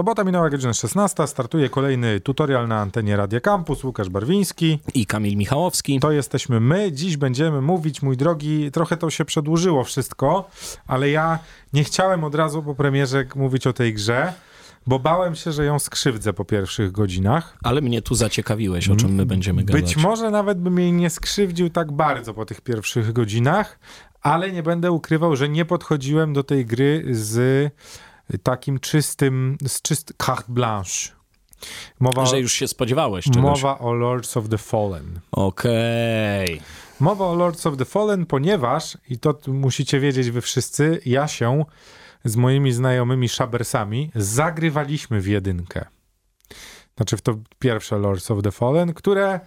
Sobota minęła godzina 16, startuje kolejny tutorial na antenie Radia Campus, Łukasz Barwiński. I Kamil Michałowski. To jesteśmy my. Dziś będziemy mówić, mój drogi, trochę to się przedłużyło wszystko, ale ja nie chciałem od razu po premierze mówić o tej grze, bo bałem się, że ją skrzywdzę po pierwszych godzinach. Ale mnie tu zaciekawiłeś, o czym my będziemy gadać. Być może nawet bym jej nie skrzywdził tak bardzo po tych pierwszych godzinach, ale nie będę ukrywał, że nie podchodziłem do tej gry z takim czystym, z czyst carte blanche. Mowa, że już się spodziewałeś czegoś. Mowa o Lords of the Fallen. Okej. Okay. Mowa o Lords of the Fallen, ponieważ, i to musicie wiedzieć wy wszyscy, ja się z moimi znajomymi szabersami zagrywaliśmy w jedynkę. Znaczy w to pierwsze Lords of the Fallen, które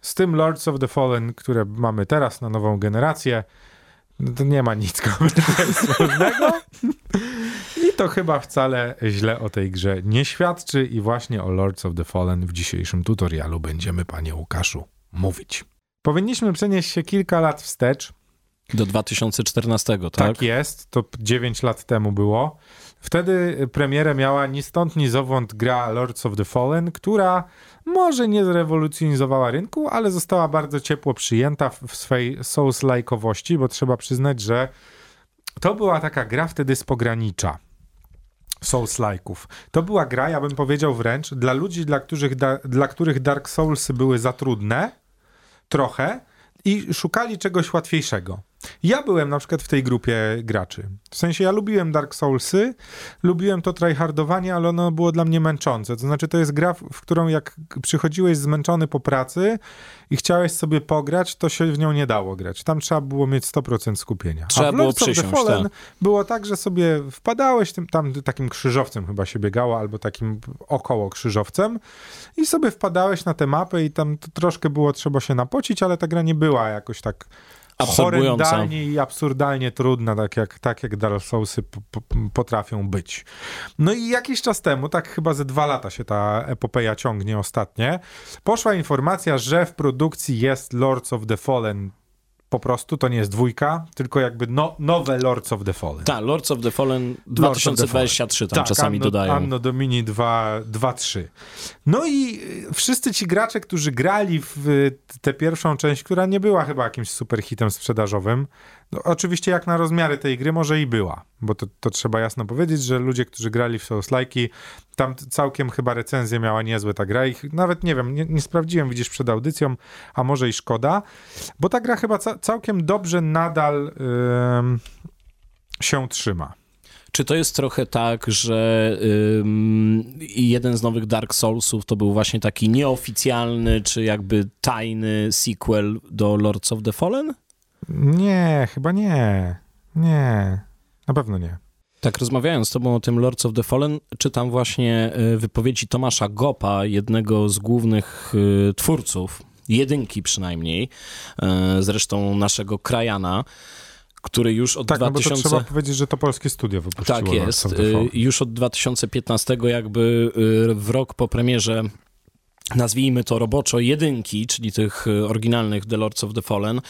z tym Lords of the Fallen, które mamy teraz na nową generację, no to nie ma nic wspólnego. To chyba wcale źle o tej grze nie świadczy i właśnie o Lords of the Fallen w dzisiejszym tutorialu będziemy, panie Łukaszu, mówić. Powinniśmy przenieść się kilka lat wstecz. Do 2014, tak? Tak jest, to 9 lat temu było. Wtedy premierę miała ni stąd, ni zowąd gra Lords of the Fallen, która może nie zrewolucjonizowała rynku, ale została bardzo ciepło przyjęta w swej Souls-like'owości, bo trzeba przyznać, że to była taka gra wtedy z pogranicza. Souls-like'ów. To była gra, ja bym powiedział wręcz, dla ludzi, dla których, da, dla których Dark Soulsy były za trudne, trochę, i szukali czegoś łatwiejszego. Ja byłem na przykład w tej grupie graczy. W sensie ja lubiłem Dark Soulsy, lubiłem to tryhardowanie, ale ono było dla mnie męczące. To znaczy to jest gra, w którą jak przychodziłeś zmęczony po pracy i chciałeś sobie pograć, to się w nią nie dało grać. Tam trzeba było mieć 100% skupienia. Trzeba A w było przysiąść, Fallen tak. było tak, że sobie wpadałeś, tym, tam takim krzyżowcem chyba się biegało, albo takim około krzyżowcem i sobie wpadałeś na tę mapę i tam troszkę było trzeba się napocić, ale ta gra nie była jakoś tak horrendalnie i absurdalnie trudna, tak jak, tak jak Dark Soulsy potrafią być. No i jakiś czas temu, tak chyba ze dwa lata się ta epopeja ciągnie ostatnie, poszła informacja, że w produkcji jest Lords of the Fallen po prostu, to nie jest dwójka, tylko jakby no, nowe Lords of the Fallen. Tak, Lords of the Fallen 2023 tam tak, czasami Anno, dodają. Anno Domini 2.3. No i y, wszyscy ci gracze, którzy grali w tę pierwszą część, która nie była chyba jakimś super hitem sprzedażowym, no, oczywiście jak na rozmiary tej gry może i była, bo to, to trzeba jasno powiedzieć, że ludzie, którzy grali w Souls-like'i, tam całkiem chyba recenzja miała niezłe ta gra. Ich nawet nie wiem, nie, nie, sprawdziłem, widzisz, przed audycją, a może i szkoda, bo ta gra chyba ca całkiem dobrze nadal yy, się trzyma. Czy to jest trochę tak, że jeden z nowych Dark Soulsów to był właśnie taki nieoficjalny, czy jakby tajny sequel do Lords of the Fallen? Nie, chyba nie. Nie, na pewno nie. Tak, rozmawiając z tobą o tym Lords of the Fallen, czytam właśnie e, wypowiedzi Tomasza Gopa, jednego z głównych e, twórców, jedynki przynajmniej, e, zresztą naszego krajana, który już od tak, 2000... no bo to trzeba powiedzieć, że to polskie studio wypuściło. Tak jest. Już od 2015 jakby w rok po premierze nazwijmy to roboczo, jedynki, czyli tych e, oryginalnych The Lords of the Fallen.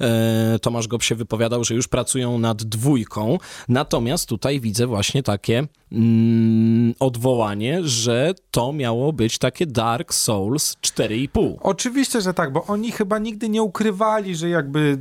E, Tomasz Gob się wypowiadał, że już pracują nad dwójką, natomiast tutaj widzę właśnie takie mm, odwołanie, że to miało być takie Dark Souls 4,5. Oczywiście, że tak, bo oni chyba nigdy nie ukrywali, że jakby,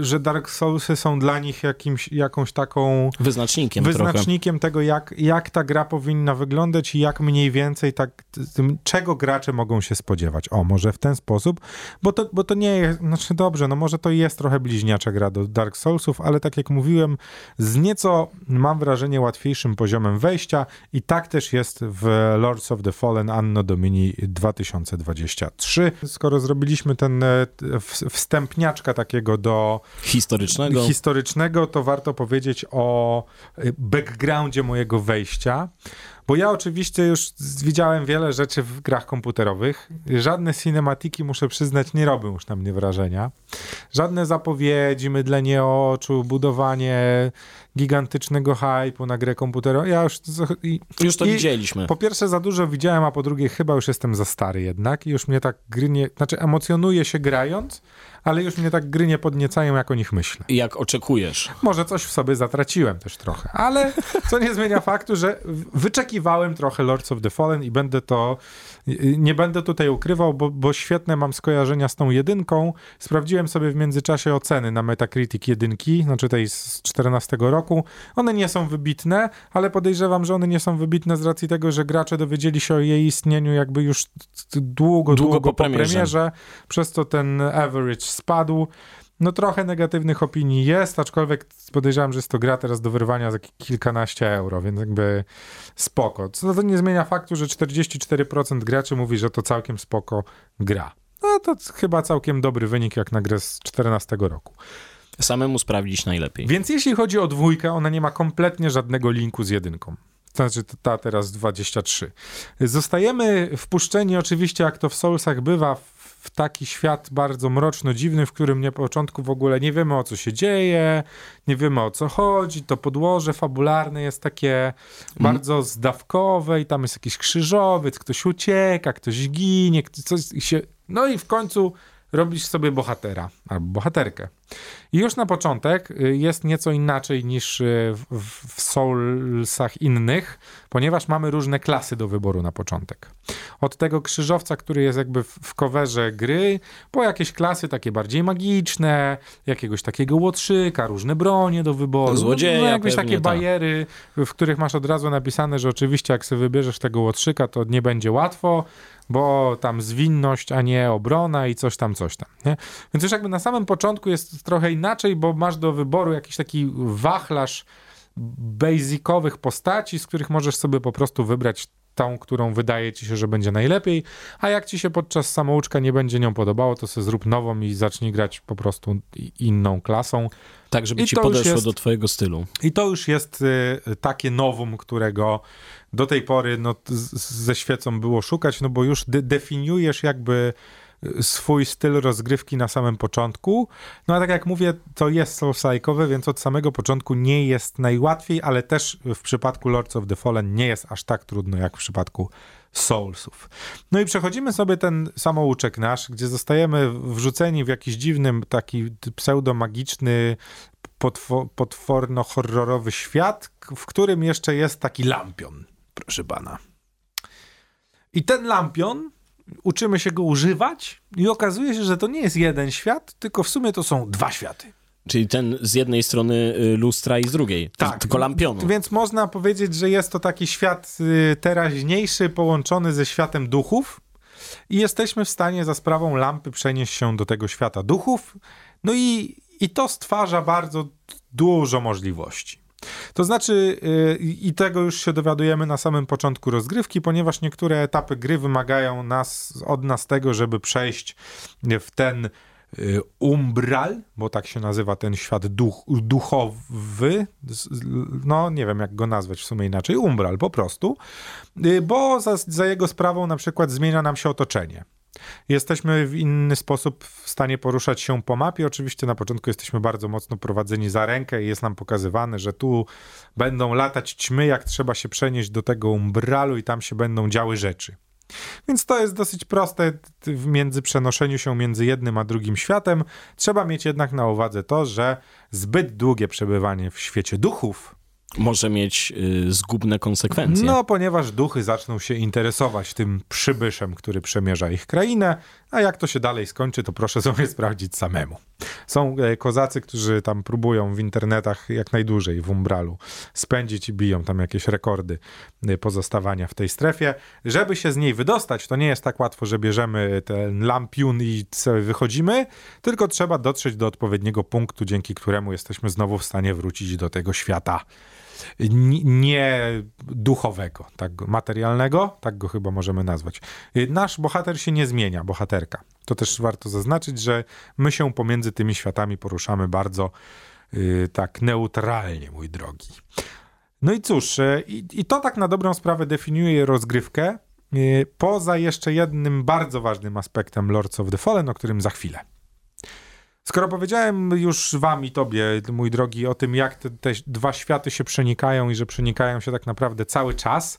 że Dark Soulsy są dla nich jakimś, jakąś taką... Wyznacznikiem Wyznacznikiem trochę. tego, jak, jak ta gra powinna wyglądać i jak mniej więcej tak, tym, czego gracze mogą się spodziewać. O, może w ten sposób, bo to, bo to nie jest, znaczy dobrze, no może to jest trochę bliźniacza gra do Dark Soulsów, ale tak jak mówiłem, z nieco, mam wrażenie, łatwiejszym poziomem wejścia i tak też jest w Lords of the Fallen Anno Domini 2023. Skoro zrobiliśmy ten e, wstępniaczka takiego do historycznego, historycznego to warto powiedzieć o e, backgroundzie mojego wejścia. Bo ja oczywiście już widziałem wiele rzeczy w grach komputerowych. Żadne cinematiki, muszę przyznać, nie robią już na mnie wrażenia. Żadne zapowiedzi, mydlenie oczu, budowanie gigantycznego hype'u na grę komputerową. Ja już... I, już to i widzieliśmy. Po pierwsze za dużo widziałem, a po drugie chyba już jestem za stary jednak i już mnie tak gry nie... Znaczy emocjonuje się grając, ale już mnie tak gry nie podniecają, jak o nich myślę. I jak oczekujesz. Może coś w sobie zatraciłem też trochę, ale co nie zmienia faktu, że wyczekiwałem trochę Lords of the Fallen i będę to, nie będę tutaj ukrywał, bo, bo świetne mam skojarzenia z tą jedynką. Sprawdziłem sobie w międzyczasie oceny na Metacritic jedynki, znaczy tej z 14 roku. One nie są wybitne, ale podejrzewam, że one nie są wybitne z racji tego, że gracze dowiedzieli się o jej istnieniu jakby już długo, długo, długo po, premierze. premierze, przez co ten average spadł. No trochę negatywnych opinii jest, aczkolwiek podejrzewam, że jest to gra teraz do wyrwania za kilkanaście euro, więc jakby spoko. Co to nie zmienia faktu, że 44% graczy mówi, że to całkiem spoko gra. No to chyba całkiem dobry wynik jak na grę z 14 roku. Samemu sprawdzić najlepiej. Więc jeśli chodzi o dwójkę, ona nie ma kompletnie żadnego linku z jedynką. To znaczy ta teraz 23. Zostajemy wpuszczeni oczywiście, jak to w Soulsach bywa, w taki świat bardzo mroczno dziwny, w którym na początku w ogóle nie wiemy o co się dzieje, nie wiemy o co chodzi. To podłoże fabularne jest takie mm. bardzo zdawkowe i tam jest jakiś krzyżowiec, ktoś ucieka, ktoś ginie, coś się... No i w końcu robisz sobie bohatera albo bohaterkę. I już na początek y, jest nieco inaczej niż y, w, Soulsach innych, ponieważ mamy różne klasy do wyboru na początek. Od tego krzyżowca, który jest jakby w coverze gry, po jakieś klasy takie bardziej magiczne, jakiegoś takiego łotrzyka, różne bronie do wyboru. Złodzieja no, jakieś takie tak. bariery, w których masz od razu napisane, że oczywiście jak sobie wybierzesz tego łotrzyka, to nie będzie łatwo, bo tam zwinność, a nie obrona i coś tam, coś tam. Nie? Więc już jakby na samym początku jest trochę inaczej, bo masz do wyboru jakiś taki wachlarz basicowych postaci, z których możesz sobie po prostu wybrać tą, którą wydaje ci się, że będzie najlepiej, a jak ci się podczas samouczka nie będzie nią podobało, to sobie zrób nową i zacznij grać po prostu inną klasą. Tak, żeby I ci podeszło jest, do twojego stylu. I to już jest y, takie nowum, którego do tej pory no, z, ze świecą było szukać, no bo już de definiujesz jakby swój styl rozgrywki na samym początku. No a tak jak mówię, to jest soulslike'owe, więc od samego początku nie jest najłatwiej, ale też w przypadku Lords of the Fallen nie jest aż tak trudno jak w przypadku Soulsów. No i przechodzimy sobie ten samouczek nasz, gdzie zostajemy wrzuceni w jakiś dziwny, taki pseudo-magiczny, potworno-horrorowy świat, w którym jeszcze jest taki lampion, proszę pana. I ten lampion uczymy się go używać i okazuje się, że to nie jest jeden świat, tylko w sumie to są dwa światy. Czyli ten z jednej strony y, lustra i z drugiej, tak, tylko lampionu. Więc można powiedzieć, że jest to taki świat y, teraźniejszy połączony ze światem duchów i jesteśmy w stanie za sprawą lampy przenieść się do tego świata duchów. No i, i to stwarza bardzo dużo możliwości. To znaczy, yy, i tego już się dowiadujemy na samym początku rozgrywki, ponieważ niektóre etapy gry wymagają nas, od nas tego, żeby przejść w ten y, umbral, bo tak się nazywa ten świat duch, duchowy, no nie wiem jak go nazwać w sumie inaczej, umbral po prostu, y, bo za, za jego sprawą na przykład zmienia nam się otoczenie. Jesteśmy w inny sposób w stanie poruszać się po mapie. Oczywiście na początku jesteśmy bardzo mocno prowadzeni za rękę i jest nam pokazywane, że tu będą latać ćmy, jak trzeba się przenieść do tego umbralu i tam się będą działy rzeczy. Więc to jest dosyć proste w między przenoszeniu się między jednym a drugim światem. Trzeba mieć jednak na uwadze to, że zbyt długie przebywanie w świecie duchów może mieć y, zgubne konsekwencje. No, ponieważ duchy zaczną się interesować tym przybyszem, który przemierza ich krainę, a jak to się dalej skończy, to proszę sobie sprawdzić samemu. Są e, kozacy, którzy tam próbują w internetach jak najdłużej w umbralu spędzić i biją tam jakieś rekordy e, pozostawania w tej strefie. Żeby się z niej wydostać, to nie jest tak łatwo, że bierzemy ten lampion i wychodzimy, tylko trzeba dotrzeć do odpowiedniego punktu, dzięki któremu jesteśmy znowu w stanie wrócić do tego świata nie duchowego, tak materialnego, tak go chyba możemy nazwać. Nasz bohater się nie zmienia, bohaterka. To też warto zaznaczyć, że my się pomiędzy tymi światami poruszamy bardzo yy, tak neutralnie, mój drogi. No i cóż, yy, i to tak na dobrą sprawę definiuje rozgrywkę, poza jeszcze jednym bardzo ważnym aspektem Lords of the Fallen, o którym za chwilę. Skoro powiedziałem już wam i tobie, mój drogi, o tym, jak te, te, dwa światy się przenikają i że przenikają się tak naprawdę cały czas,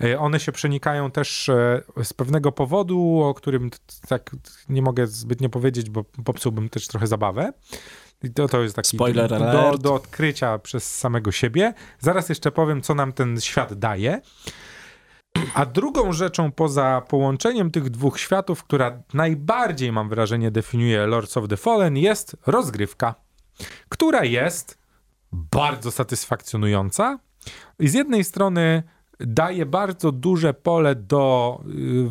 e, one się przenikają też e, z pewnego powodu, o którym tak nie mogę zbytnio powiedzieć, bo popsułbym też trochę zabawę. I to, to jest taki Spoiler do, do odkrycia przez samego siebie. Zaraz jeszcze powiem, co nam ten świat daje. A drugą rzeczą poza połączeniem tych dwóch światów, która najbardziej, mam wrażenie, definiuje Lords of the Fallen, jest rozgrywka, która jest bardzo satysfakcjonująca i z jednej strony daje bardzo duże pole do y,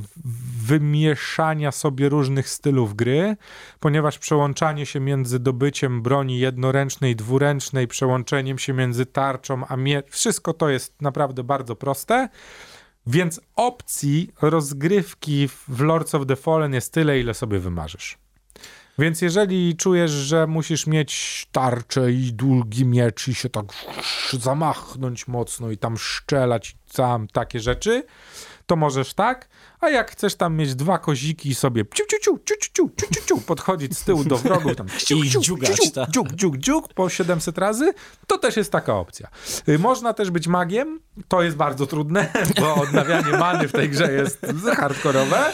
wymieszania sobie różnych stylów gry, ponieważ przełączanie się między dobyciem broni jednoręcznej, dwuręcznej, przełączeniem się między tarczą a mie... wszystko to jest naprawdę bardzo proste. Więc opcji rozgrywki w Lords of the Fallen jest tyle, ile sobie wymarzysz. Więc jeżeli czujesz, że musisz mieć tarczę i długi miecz i się tak zamachnąć mocno i tam szczelać tam takie rzeczy, to możesz tak, a jak chcesz tam mieć dwa koziki i sobie ciu, ciu, ciu, ciu, ciu, ciu, ciu, ciu, podchodzić z tyłu do wrogów tam ciu, I ciu, dziugać, ciu, tak. dziuk, dziuk, dziuk po 700 razy, to też jest taka opcja. Y, Można też być magiem, to jest bardzo trudne, bo odnawianie many w tej grze jest hardkorowe.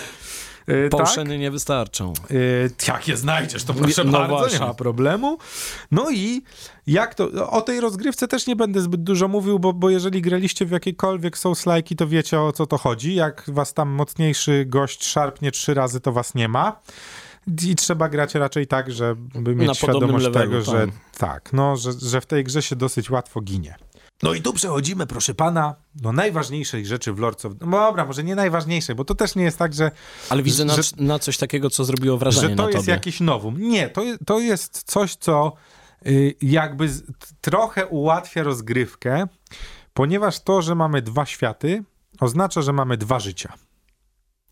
Y, tak. Nie wystarczą. Yy, jak je znajdziesz, to proszę No bardzo, właśnie. nie ma problemu. No i jak to, o tej rozgrywce też nie będę zbyt dużo mówił, bo, bo jeżeli graliście w jakiekolwiek Souls-like, to wiecie o co to chodzi. Jak was tam mocniejszy gość szarpnie trzy razy, to was nie ma. I trzeba grać raczej tak, żeby mieć Na świadomość tego, że tak, no, że, że w tej grze się dosyć łatwo ginie. No i tu przechodzimy, proszę pana, do najważniejszej rzeczy w Lords of... No dobra, może nie najważniejszej, bo to też nie jest tak, że Ale widzę na, że- na coś takiego, co zrobiło wrażenie że to jest jakiś nowum. Nie, to, to jest coś, co y, jakby z, trochę ułatwia rozgrywkę, ponieważ to, że mamy dwa światy, oznacza, że mamy dwa życia.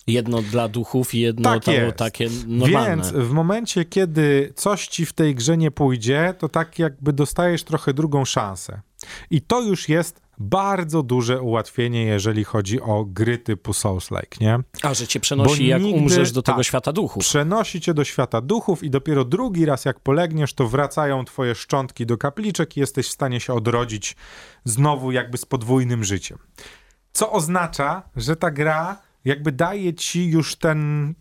Jedno dla duchów i jedno Tak jest. takie normalne. Więc w momencie, kiedy coś ci w tej grze nie pójdzie, to tak jakby dostajesz trochę drugą szansę. I to już jest bardzo duże ułatwienie, jeżeli chodzi o gry typu Souls-like, nie? A, że cię przenosi, Bo jak nigdy- umrzesz do tego tak. świata duchów. Przenosi cię do świata duchów i dopiero drugi raz jak polegniesz, to wracają twoje szczątki do kapliczek i jesteś w stanie się odrodzić znowu jakby z podwójnym życiem. Co oznacza, że ta gra jakby daje ci już ten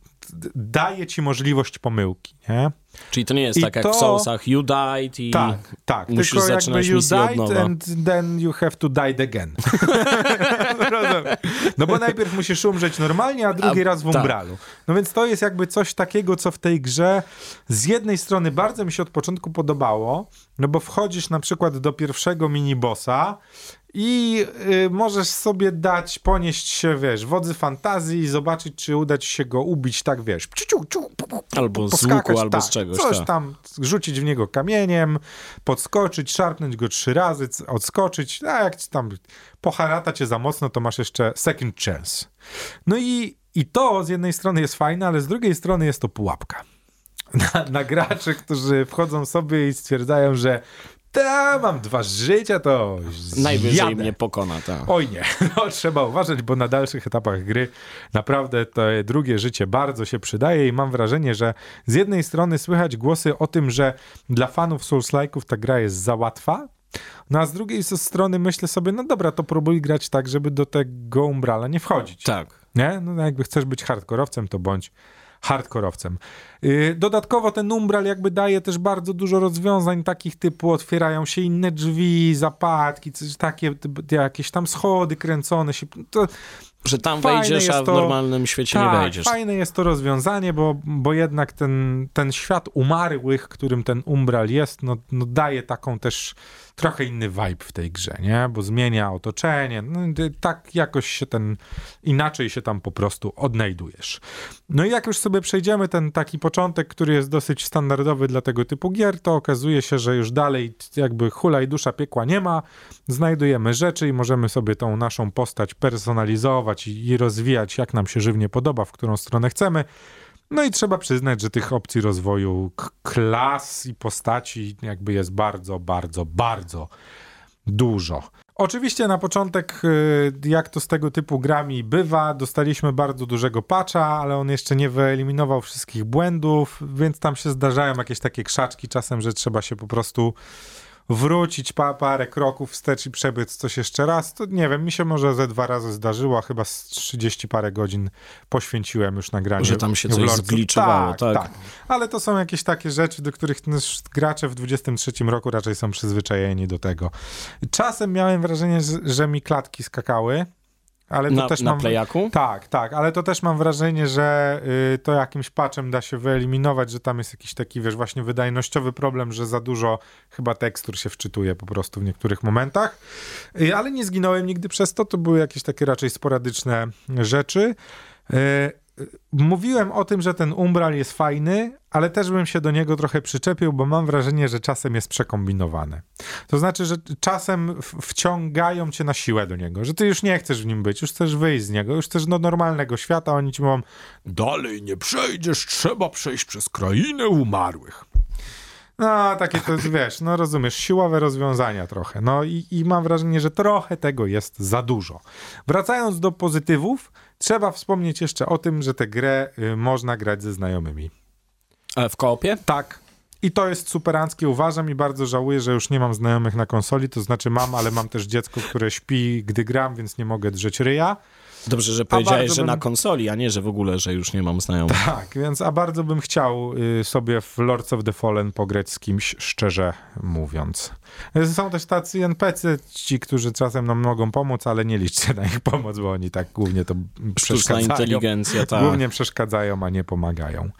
daje ci możliwość pomyłki, nie? Czyli to nie jest I tak jak to- w Soulsach, you died i... Tak, tak. musisz Tylko jakby zaczynać you misję od died nowa. and then you have to die again. No bo najpierw musisz umrzeć normalnie, a drugi A, raz w tak. umbralu. No więc to jest jakby coś takiego, co w tej grze z jednej strony bardzo mi się od początku podobało, no bo wchodzisz na przykład do pierwszego minibossa i y, możesz sobie dać, ponieść się, wiesz, wodzy fantazji i zobaczyć, czy uda ci się go ubić, tak wiesz, ciu, ciu, ciu, pu, pu, Albo z łuku, albo tak, z czegoś. Coś tak. tam, rzucić w niego kamieniem, podskoczyć, szarpnąć go trzy razy, odskoczyć, a jak ci tam poharata cię za mocno, to masz jeszcze second chance. No i, i to z jednej strony jest fajne, ale z drugiej strony jest to pułapka. Na, na graczy, którzy wchodzą sobie i stwierdzają, że ta, mam dwa życia, to Najwyżej jadę. mnie pokona, tak. Oj nie, no, trzeba uważać, bo na dalszych etapach gry naprawdę to drugie życie bardzo się przydaje i mam wrażenie, że z jednej strony słychać głosy o tym, że dla fanów Souls-like'ów ta gra jest za łatwa, no a z drugiej strony myślę sobie, no dobra, to próbuj grać tak, żeby do tego umbrala nie wchodzić. Tak. Nie? No jakby chcesz być hardkorowcem, to bądź hardkorowcem. Yy, dodatkowo ten umbral jakby daje też bardzo dużo rozwiązań takich typu otwierają się inne drzwi, zapadki, takie, jakieś tam schody kręcone się. To, Że tam Fajne wejdziesz, a w to- normalnym świecie nie tak, wejdziesz. fajne jest to rozwiązanie, bo, bo jednak ten, ten świat umarłych, którym ten umbral jest, no, no daje taką też trochę inny vibe w tej grze, nie? Bo zmienia otoczenie, no, tak jakoś się ten, inaczej się tam po prostu odnajdujesz. No i jak już sobie przejdziemy ten taki początek, który jest dosyć standardowy dla tego typu gier, to okazuje się, że już dalej jakby hula i dusza piekła nie ma, znajdujemy rzeczy i możemy sobie tą naszą postać personalizować i, i rozwijać jak nam się żywnie podoba, w którą stronę chcemy. No i trzeba przyznać, że tych opcji rozwoju klas i postaci jakby jest bardzo, bardzo, bardzo dużo. Oczywiście na początek, y, jak to z tego typu grami bywa, dostaliśmy bardzo dużego patcha, ale on jeszcze nie wyeliminował wszystkich błędów, więc tam się zdarzają jakieś takie krzaczki czasem, że trzeba się po prostu wrócić pa, parę kroków wstecz i przebyć coś jeszcze raz, to nie wiem, mi się może ze dwa razy zdarzyło, chyba z 30 parę godzin poświęciłem już nagraniu. Że tam się coś zgliczowało, tak, tak, tak. Ale to są jakieś takie rzeczy, do których gracze w 23 roku raczej są przyzwyczajeni do tego. Czasem miałem wrażenie, że, że mi klatki skakały, ale to na, też na mam, playaku? Tak, tak, ale to też mam wrażenie, że y, to jakimś patchem da się wyeliminować, że tam jest jakiś taki, wiesz, właśnie wydajnościowy problem, że za dużo chyba tekstur się wczytuje po prostu w niektórych momentach. Y, ale nie zginąłem nigdy przez to, to były jakieś takie raczej sporadyczne rzeczy. Y, mówiłem o tym, że ten umbral jest fajny, ale też bym się do niego trochę przyczepił, bo mam wrażenie, że czasem jest przekombinowany. To znaczy, że czasem wciągają cię na siłę do niego, że ty już nie chcesz w nim być, już chcesz wyjść z niego, już chcesz do normalnego świata, oni ci mówią dalej nie przejdziesz, trzeba przejść przez krainę umarłych. No, takie to, wiesz, no rozumiesz, siłowe rozwiązania trochę. No i, i mam wrażenie, że trochę tego jest za dużo. Wracając do pozytywów, trzeba wspomnieć jeszcze o tym, że tę grę y, można grać ze znajomymi. Ale w koopie? Tak. I to jest superanckie, uważam i bardzo żałuję, że już nie mam znajomych na konsoli, to znaczy mam, ale mam też dziecko, które śpi, gdy gram, więc nie mogę drzeć ryja. Dobrze, że powiedziałeś, że bym... na konsoli, a nie, że w ogóle, że już nie mam znajomych. Tak, więc a bardzo bym chciał y, sobie w Lords of the Fallen pograć z kimś, szczerze mówiąc. Są też tacy NPC, ci, którzy czasem nam mogą pomóc, ale nie liczcie na ich pomoc, bo oni tak głównie to Sztuczna inteligencja, tak. Głównie przeszkadzają, a nie pomagają.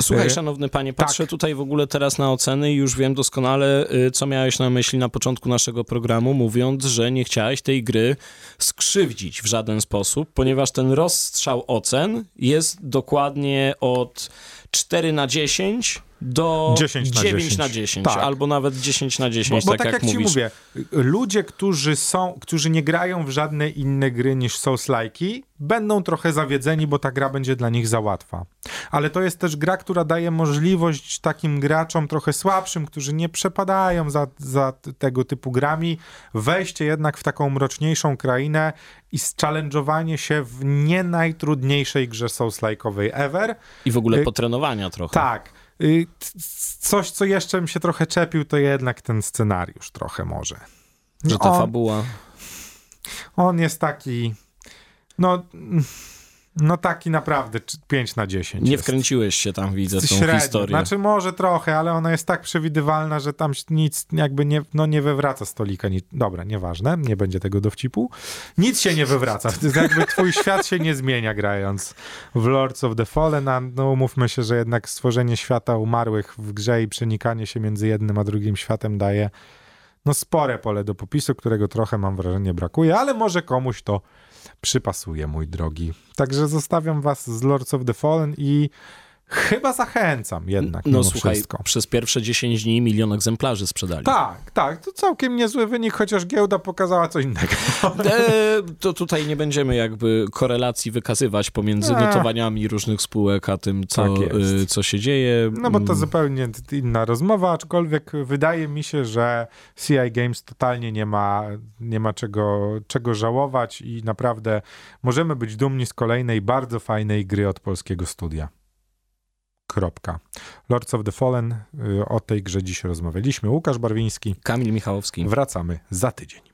Słuchaj, y, szanowny panie, patrzę tak. tutaj w ogóle teraz na oceny i już wiem doskonale, y, co miałeś na myśli na początku naszego programu, mówiąc, że nie chciałeś tej gry skrzywdzić w żaden sposób, ponieważ ten rozstrzał ocen jest dokładnie od 4 na 10 do 10 na 9 10. na 10, tak. albo nawet 10 na 10, bo, bo tak, tak, jak, jak mówisz. ci mówię, ludzie, którzy są, którzy nie grają w żadne inne gry niż Souls-like'i, będą trochę zawiedzeni, bo ta gra będzie dla nich za łatwa. Ale to jest też gra, która daje możliwość takim graczom trochę słabszym, którzy nie przepadają za, za tego typu grami, wejście jednak w taką mroczniejszą krainę i challenge'owanie się w nie najtrudniejszej grze Souls-like'owej ever. I w ogóle y, potrenowania trochę. Tak. Y, coś, co jeszcze mi się trochę czepił, to jednak ten scenariusz trochę może. Że ta on, fabuła. On jest taki. No. No taki naprawdę 5 na 10. Nie jest. wkręciłeś się tam, widzę, tą Średnio. historię. Znaczy może trochę, ale ona jest tak przewidywalna, że tam nic jakby nie, no nie wywraca stolika. Nie, dobra, nieważne, nie będzie tego dowcipu. Nic się nie wywraca. jakby twój świat się nie zmienia grając w Lords of the Fallen, a no umówmy się, że jednak stworzenie świata umarłych w grze i przenikanie się między jednym a drugim światem daje no spore pole do popisu, którego trochę mam wrażenie brakuje, ale może komuś to przypasuje, mój drogi. Także zostawiam was z Lords of the Fallen i Chyba zachęcam jednak. No słuchaj, wszystko. przez pierwsze 10 dni milion egzemplarzy sprzedali. Tak, tak. To całkiem niezły wynik, chociaż giełda pokazała co innego. E, to tutaj nie będziemy jakby korelacji wykazywać pomiędzy e. notowaniami różnych spółek, a tym, co, tak y, co się dzieje. No bo to mm. zupełnie inna rozmowa, aczkolwiek wydaje mi się, że CI Games totalnie nie ma, nie ma czego, czego żałować i naprawdę możemy być dumni z kolejnej bardzo fajnej gry od polskiego studia. Kropka. Lords of the Fallen, y, o tej grze dziś rozmawialiśmy. Łukasz Barwiński. Kamil Michałowski. Wracamy za tydzień.